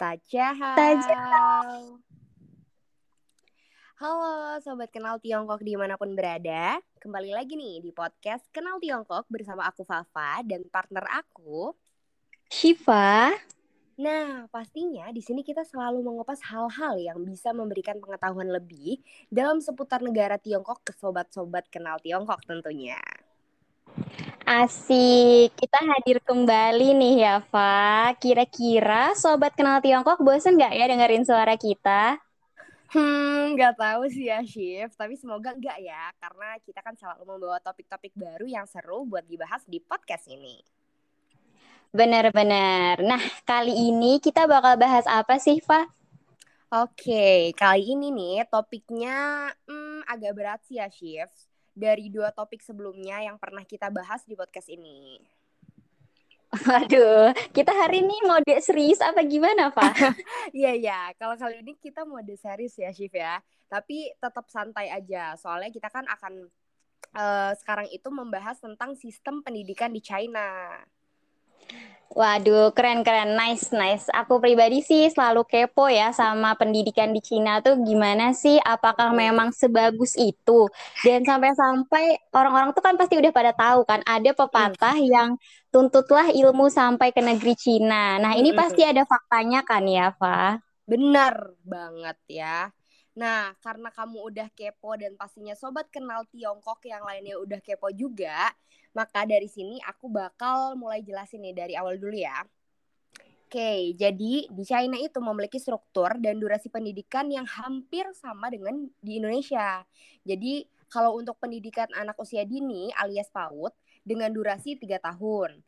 Tajahau. Halo Sobat Kenal Tiongkok di mana pun berada Kembali lagi nih di podcast Kenal Tiongkok bersama aku Fafa dan partner aku Shiva. Nah, pastinya di sini kita selalu mengupas hal-hal yang bisa memberikan pengetahuan lebih dalam seputar negara Tiongkok ke sobat-sobat kenal Tiongkok tentunya. Asik, kita hadir kembali nih ya, Fa. Kira-kira sobat kenal Tiongkok bosen nggak ya dengerin suara kita? Hmm, nggak tahu sih ya, Shift. Tapi semoga nggak ya, karena kita kan selalu membawa topik-topik baru yang seru buat dibahas di podcast ini. Bener-bener. Nah, kali ini kita bakal bahas apa sih, Fa? Oke, kali ini nih topiknya hmm, agak berat sih ya, Shift dari dua topik sebelumnya yang pernah kita bahas di podcast ini. Waduh, kita hari ini mode serius apa gimana, Pak? Iya, iya. Kalau kali ini kita mode serius ya, Shif ya. Tapi tetap santai aja. Soalnya kita kan akan uh, sekarang itu membahas tentang sistem pendidikan di China. Waduh, keren-keren, nice, nice. Aku pribadi sih selalu kepo ya sama pendidikan di Cina tuh gimana sih? Apakah memang sebagus itu? Dan sampai-sampai orang-orang tuh kan pasti udah pada tahu kan, ada pepatah yang tuntutlah ilmu sampai ke negeri Cina. Nah, ini pasti ada faktanya kan ya, Fa? Benar banget ya. Nah, karena kamu udah kepo dan pastinya sobat kenal Tiongkok yang lainnya udah kepo juga, maka dari sini aku bakal mulai jelasin nih dari awal dulu ya. Oke, jadi di China itu memiliki struktur dan durasi pendidikan yang hampir sama dengan di Indonesia. Jadi kalau untuk pendidikan anak usia dini alias PAUD dengan durasi 3 tahun.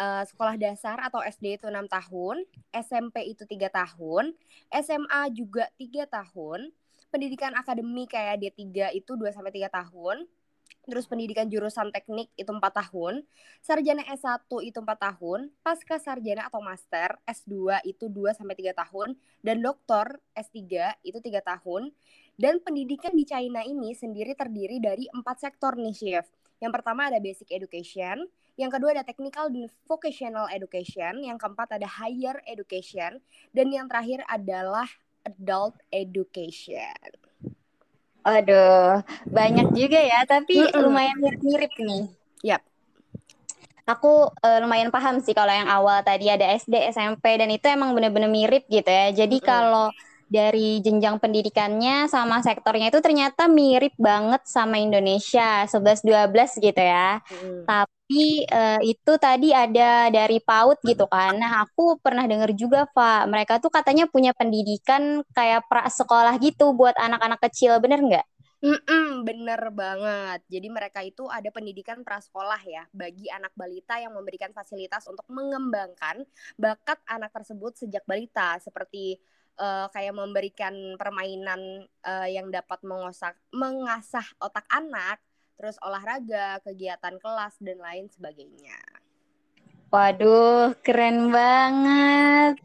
Uh, sekolah dasar atau SD itu enam tahun, SMP itu tiga tahun, SMA juga tiga tahun, pendidikan akademik kayak D3 itu 2 sampai tiga tahun, terus pendidikan jurusan teknik itu 4 tahun, sarjana S1 itu 4 tahun, pasca sarjana atau master S2 itu 2 sampai 3 tahun dan doktor S3 itu 3 tahun. Dan pendidikan di China ini sendiri terdiri dari empat sektor nih, Chef. Yang pertama ada basic education, yang kedua ada technical dan vocational education, yang keempat ada higher education, dan yang terakhir adalah adult education. Aduh, banyak juga ya, tapi mm -mm. lumayan mirip-mirip nih. Yap. Aku uh, lumayan paham sih kalau yang awal tadi ada SD, SMP dan itu emang bener-bener mirip gitu ya. Jadi mm -mm. kalau dari jenjang pendidikannya sama sektornya itu ternyata mirip banget sama Indonesia 11 12 gitu ya. Mm. Tapi tapi uh, itu tadi ada dari PAUD gitu kan. Nah, aku pernah dengar juga, Pak. Mereka tuh katanya punya pendidikan kayak pra sekolah gitu buat anak-anak kecil, bener nggak? Mm-mm, bener banget. Jadi mereka itu ada pendidikan prasekolah ya bagi anak balita yang memberikan fasilitas untuk mengembangkan bakat anak tersebut sejak balita seperti uh, kayak memberikan permainan uh, yang dapat mengosak, mengasah otak anak terus olahraga, kegiatan kelas dan lain sebagainya. Waduh, keren banget.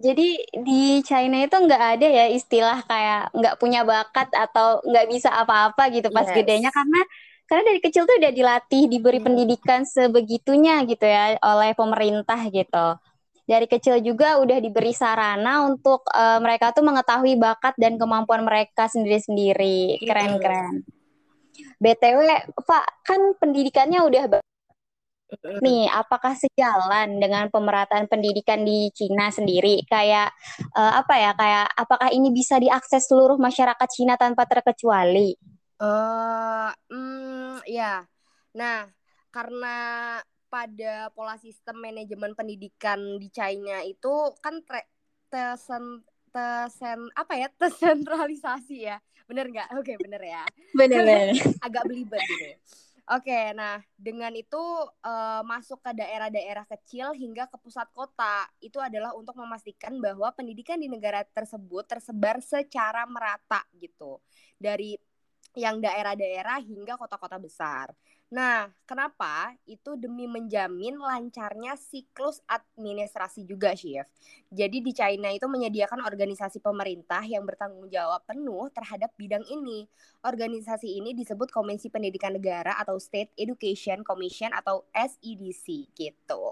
Jadi di China itu nggak ada ya istilah kayak nggak punya bakat atau nggak bisa apa-apa gitu pas yes. gedenya karena karena dari kecil tuh udah dilatih diberi hmm. pendidikan sebegitunya gitu ya oleh pemerintah gitu. Dari kecil juga udah diberi sarana untuk uh, mereka tuh mengetahui bakat dan kemampuan mereka sendiri-sendiri. Keren-keren. BTW, Pak, kan pendidikannya udah nih, apakah sejalan dengan pemerataan pendidikan di Cina sendiri? Kayak uh, apa ya? Kayak apakah ini bisa diakses seluruh masyarakat Cina tanpa terkecuali? Uh, mm, ya. Nah, karena pada pola sistem manajemen pendidikan di China itu kan tesen tesen apa ya tersentralisasi ya. Bener nggak? Oke bener ya. Bener bener. Agak belibet gitu. Oke, nah dengan itu uh, masuk ke daerah-daerah kecil hingga ke pusat kota itu adalah untuk memastikan bahwa pendidikan di negara tersebut tersebar secara merata gitu. Dari yang daerah-daerah hingga kota-kota besar. Nah, kenapa? Itu demi menjamin lancarnya siklus administrasi juga, Chef. Jadi di China itu menyediakan organisasi pemerintah yang bertanggung jawab penuh terhadap bidang ini. Organisasi ini disebut Komisi Pendidikan Negara atau State Education Commission atau SEDC gitu.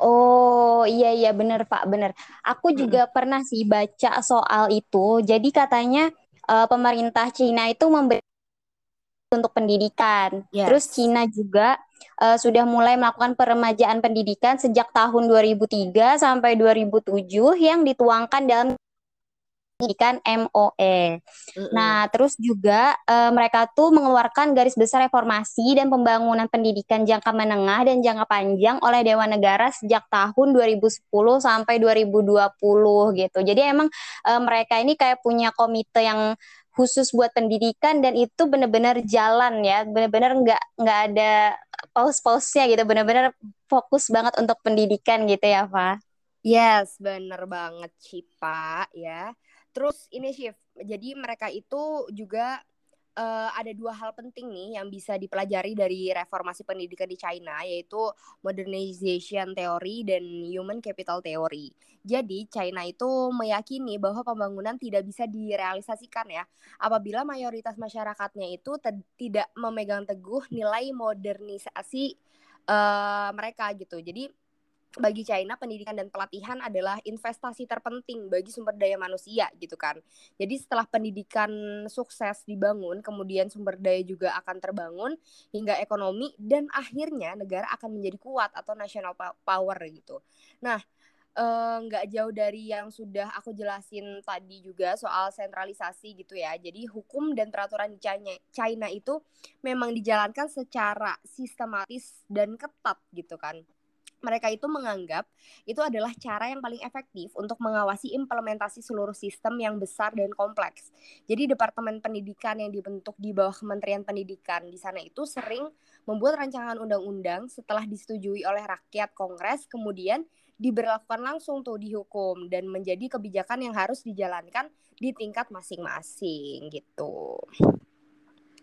Oh iya iya bener Pak bener. Aku juga pernah sih baca soal itu. Jadi katanya uh, pemerintah Cina itu memberi untuk pendidikan. Yes. Terus Cina juga uh, sudah mulai melakukan peremajaan pendidikan sejak tahun 2003 sampai 2007 yang dituangkan dalam pendidikan MOE. Mm-hmm. Nah, terus juga uh, mereka tuh mengeluarkan garis besar reformasi dan pembangunan pendidikan jangka menengah dan jangka panjang oleh Dewan Negara sejak tahun 2010 sampai 2020 gitu. Jadi emang uh, mereka ini kayak punya komite yang khusus buat pendidikan dan itu benar-benar jalan ya, benar-benar nggak nggak ada pause-pause-nya gitu, benar-benar fokus banget untuk pendidikan gitu ya, Pak. Yes, bener banget sih, Pak ya. Terus ini Shift, jadi mereka itu juga uh, ada dua hal penting nih yang bisa dipelajari dari reformasi pendidikan di China yaitu modernization theory dan human capital theory. Jadi China itu meyakini bahwa pembangunan tidak bisa direalisasikan ya apabila mayoritas masyarakatnya itu tidak memegang teguh nilai modernisasi uh, mereka gitu. Jadi bagi China pendidikan dan pelatihan adalah investasi terpenting bagi sumber daya manusia gitu kan. Jadi setelah pendidikan sukses dibangun, kemudian sumber daya juga akan terbangun hingga ekonomi dan akhirnya negara akan menjadi kuat atau national power gitu. Nah, eh, nggak uh, jauh dari yang sudah aku jelasin tadi juga soal sentralisasi gitu ya. Jadi hukum dan peraturan di China, China itu memang dijalankan secara sistematis dan ketat gitu kan mereka itu menganggap itu adalah cara yang paling efektif untuk mengawasi implementasi seluruh sistem yang besar dan kompleks. Jadi departemen pendidikan yang dibentuk di bawah Kementerian Pendidikan di sana itu sering membuat rancangan undang-undang setelah disetujui oleh rakyat Kongres kemudian diberlakukan langsung tuh dihukum dan menjadi kebijakan yang harus dijalankan di tingkat masing-masing gitu.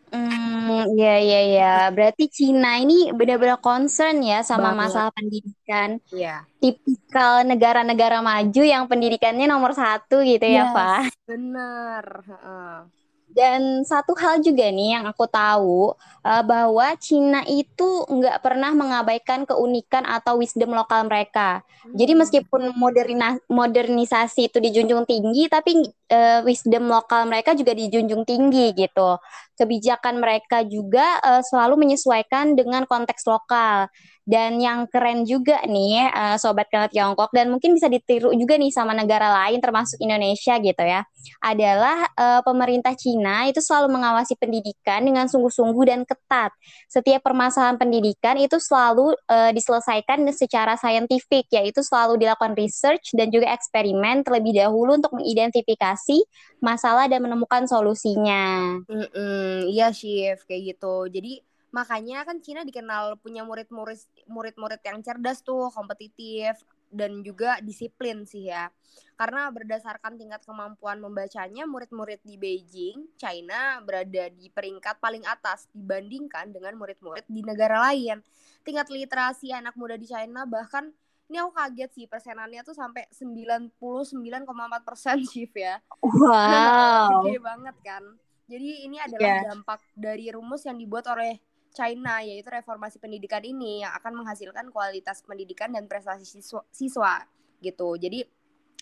Hmm, iya iya iya. Berarti Cina ini benar-benar concern ya sama Banget. masalah pendidikan. Iya. Tipikal negara-negara maju yang pendidikannya nomor satu gitu ya, Pak. bener. Uh. Dan satu hal juga nih yang aku tahu uh, bahwa Cina itu nggak pernah mengabaikan keunikan atau wisdom lokal mereka. Hmm. Jadi meskipun moderna modernisasi itu dijunjung tinggi, tapi uh, wisdom lokal mereka juga dijunjung tinggi gitu. Kebijakan mereka juga uh, selalu menyesuaikan dengan konteks lokal. Dan yang keren juga nih, uh, sobat kenal Tiongkok dan mungkin bisa ditiru juga nih sama negara lain termasuk Indonesia gitu ya, adalah uh, pemerintah Cina itu selalu mengawasi pendidikan dengan sungguh-sungguh dan ketat. Setiap permasalahan pendidikan itu selalu uh, diselesaikan secara saintifik, yaitu selalu dilakukan research dan juga eksperimen terlebih dahulu untuk mengidentifikasi masalah dan menemukan solusinya. Mm-mm, iya, Chef, kayak gitu. Jadi makanya kan Cina dikenal punya murid-murid murid-murid yang cerdas tuh kompetitif dan juga disiplin sih ya. Karena berdasarkan tingkat kemampuan membacanya murid-murid di Beijing China berada di peringkat paling atas dibandingkan dengan murid-murid di negara lain. Tingkat literasi anak muda di China bahkan ini aku kaget sih persenannya tuh sampai 99,4 persen Chief ya. Wow. gede banget kan. Jadi ini adalah yeah. dampak dari rumus yang dibuat oleh China yaitu reformasi pendidikan ini yang akan menghasilkan kualitas pendidikan dan prestasi siswa, siswa gitu. Jadi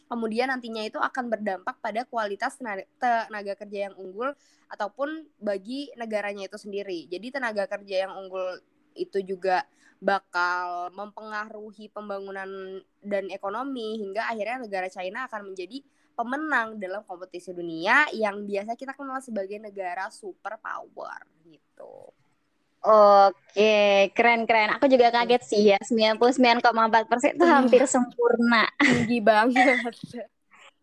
kemudian nantinya itu akan berdampak pada kualitas tenaga, tenaga kerja yang unggul ataupun bagi negaranya itu sendiri. Jadi tenaga kerja yang unggul itu juga bakal mempengaruhi pembangunan dan ekonomi hingga akhirnya negara China akan menjadi pemenang dalam kompetisi dunia yang biasa kita kenal sebagai negara superpower gitu. Oke, keren-keren. Aku juga kaget sih ya, 99,4 persen itu hampir sempurna. Tinggi banget.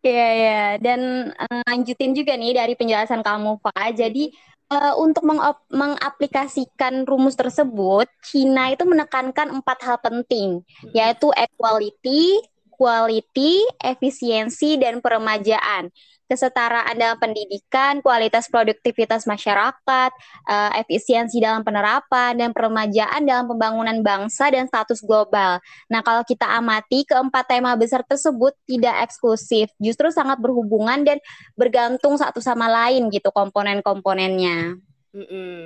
Iya, ya. Dan uh, lanjutin juga nih dari penjelasan kamu, Pak. Jadi uh, untuk mengaplikasikan rumus tersebut, Cina itu menekankan empat hal penting, yaitu equality, quality, efisiensi, dan peremajaan kesetaraan dalam pendidikan, kualitas produktivitas masyarakat, uh, efisiensi dalam penerapan, dan peremajaan dalam pembangunan bangsa dan status global. Nah, kalau kita amati, keempat tema besar tersebut tidak eksklusif, justru sangat berhubungan dan bergantung satu sama lain gitu komponen-komponennya. Mm -mm.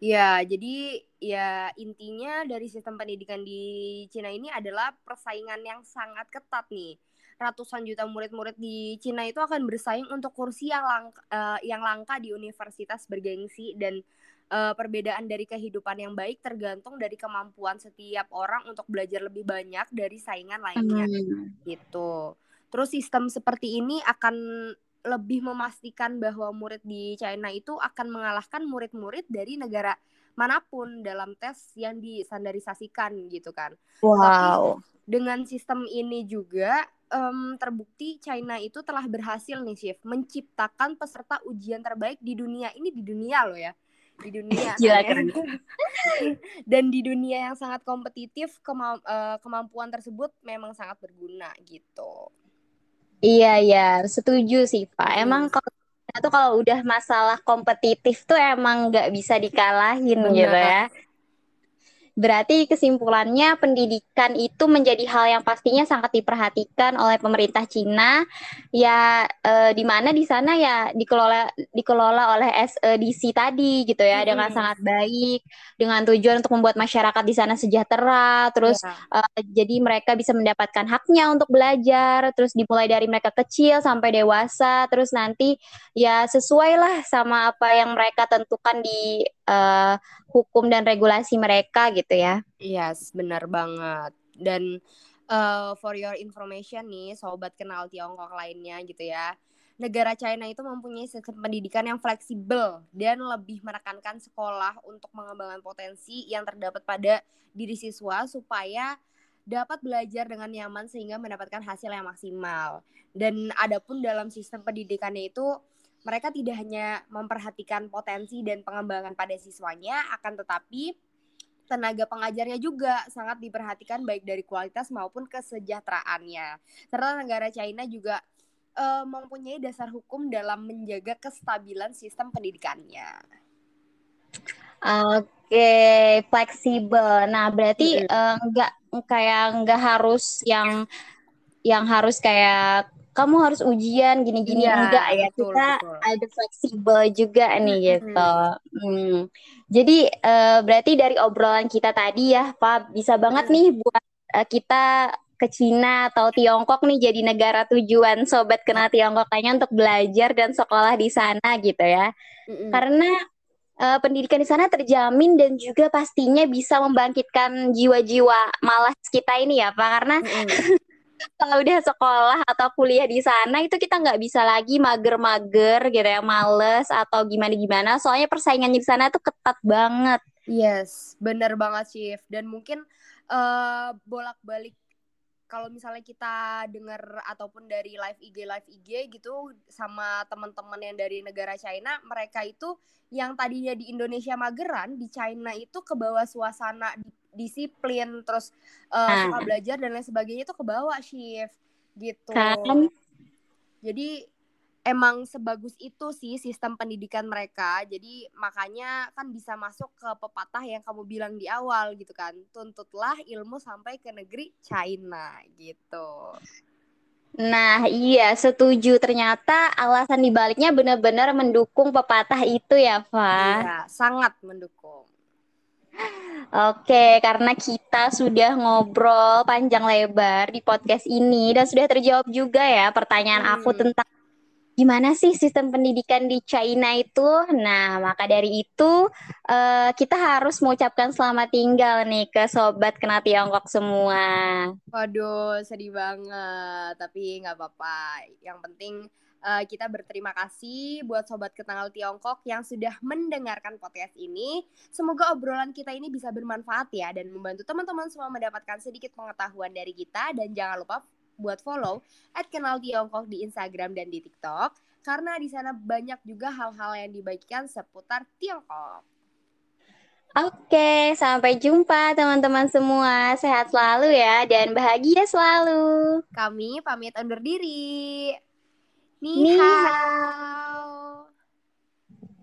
Ya, jadi ya intinya dari sistem pendidikan di Cina ini adalah persaingan yang sangat ketat nih. Ratusan juta murid-murid di Cina itu akan bersaing untuk kursi yang langka, uh, yang langka di universitas bergengsi dan uh, perbedaan dari kehidupan yang baik tergantung dari kemampuan setiap orang untuk belajar lebih banyak dari saingan lainnya. Hmm. Gitu. Terus sistem seperti ini akan lebih memastikan bahwa murid di China itu akan mengalahkan murid-murid dari negara mana pun dalam tes yang distandarisasikan gitu kan. Wow. Tapi dengan sistem ini juga um, terbukti China itu telah berhasil nih Chef menciptakan peserta ujian terbaik di dunia ini di dunia loh ya di dunia Gila, kan? dan di dunia yang sangat kompetitif kema uh, kemampuan tersebut memang sangat berguna gitu. Iya iya, setuju sih Pak. Emang kalau itu kalau udah masalah kompetitif tuh emang nggak bisa dikalahin Benar. gitu ya. Berarti kesimpulannya pendidikan itu menjadi hal yang pastinya sangat diperhatikan oleh pemerintah Cina ya eh, di mana di sana ya dikelola dikelola oleh SEDC tadi gitu ya hmm. dengan sangat baik dengan tujuan untuk membuat masyarakat di sana sejahtera terus yeah. Iya. uh, jadi mereka bisa mendapatkan haknya untuk belajar terus dimulai dari mereka kecil sampai dewasa terus nanti ya sesuai lah sama apa yang mereka tentukan di uh, hukum dan regulasi mereka gitu ya. Yes, benar banget. Dan uh, for your information nih, sobat kenal Tiongkok lainnya gitu ya. Negara China itu mempunyai sistem pendidikan yang fleksibel dan lebih menekankan sekolah untuk mengembangkan potensi yang terdapat pada diri siswa supaya dapat belajar dengan nyaman sehingga mendapatkan hasil yang maksimal. Dan adapun dalam sistem pendidikannya itu mereka tidak hanya memperhatikan potensi dan pengembangan pada siswanya, akan tetapi tenaga pengajarnya juga sangat diperhatikan baik dari kualitas maupun kesejahteraannya. Serta negara China juga uh, mempunyai dasar hukum dalam menjaga kestabilan sistem pendidikannya. Oke, fleksibel. Nah, berarti enggak mm. uh, kayak enggak harus yang yang harus kayak kamu harus ujian gini-gini ya, enggak ya betul, kita betul. ada fleksibel juga nih hmm. gitu. Hmm. Jadi uh, berarti dari obrolan kita tadi ya Pak bisa banget hmm. nih buat uh, kita ke Cina atau Tiongkok nih jadi negara tujuan sobat kenal Tiongkok lainnya untuk belajar dan sekolah di sana gitu ya. Hmm. Karena uh, pendidikan di sana terjamin dan juga pastinya bisa membangkitkan jiwa-jiwa malas kita ini ya Pak karena mm kalau udah sekolah atau kuliah di sana itu kita nggak bisa lagi mager-mager gitu ya males atau gimana-gimana. Soalnya persaingannya di sana tuh ketat banget. Yes bener banget Chief dan mungkin uh, bolak-balik kalau misalnya kita dengar ataupun dari live IG live IG gitu sama teman-teman yang dari negara China mereka itu yang tadinya di Indonesia mageran di China itu ke bawah suasana disiplin terus uh, nah. suka belajar dan lain sebagainya itu ke bawah shift gitu kan jadi emang sebagus itu sih sistem pendidikan mereka. Jadi makanya kan bisa masuk ke pepatah yang kamu bilang di awal gitu kan. Tuntutlah ilmu sampai ke negeri China gitu. Nah, iya, setuju. Ternyata alasan dibaliknya benar-benar mendukung pepatah itu ya, Pak. Iya, sangat mendukung. Oke, karena kita sudah ngobrol panjang lebar di podcast ini dan sudah terjawab juga ya pertanyaan hmm. aku tentang gimana sih sistem pendidikan di China itu? Nah, maka dari itu uh, kita harus mengucapkan selamat tinggal nih ke sobat kena Tiongkok semua. Waduh, sedih banget. Tapi nggak apa-apa. Yang penting uh, kita berterima kasih buat sobat kenal Tiongkok yang sudah mendengarkan podcast ini. Semoga obrolan kita ini bisa bermanfaat ya dan membantu teman-teman semua mendapatkan sedikit pengetahuan dari kita dan jangan lupa buat follow at kenal Tiongkok di Instagram dan di TikTok karena di sana banyak juga hal-hal yang dibagikan seputar Tiongkok. Oke, sampai jumpa teman-teman semua. Sehat selalu ya dan bahagia selalu. Kami pamit undur diri. 你好。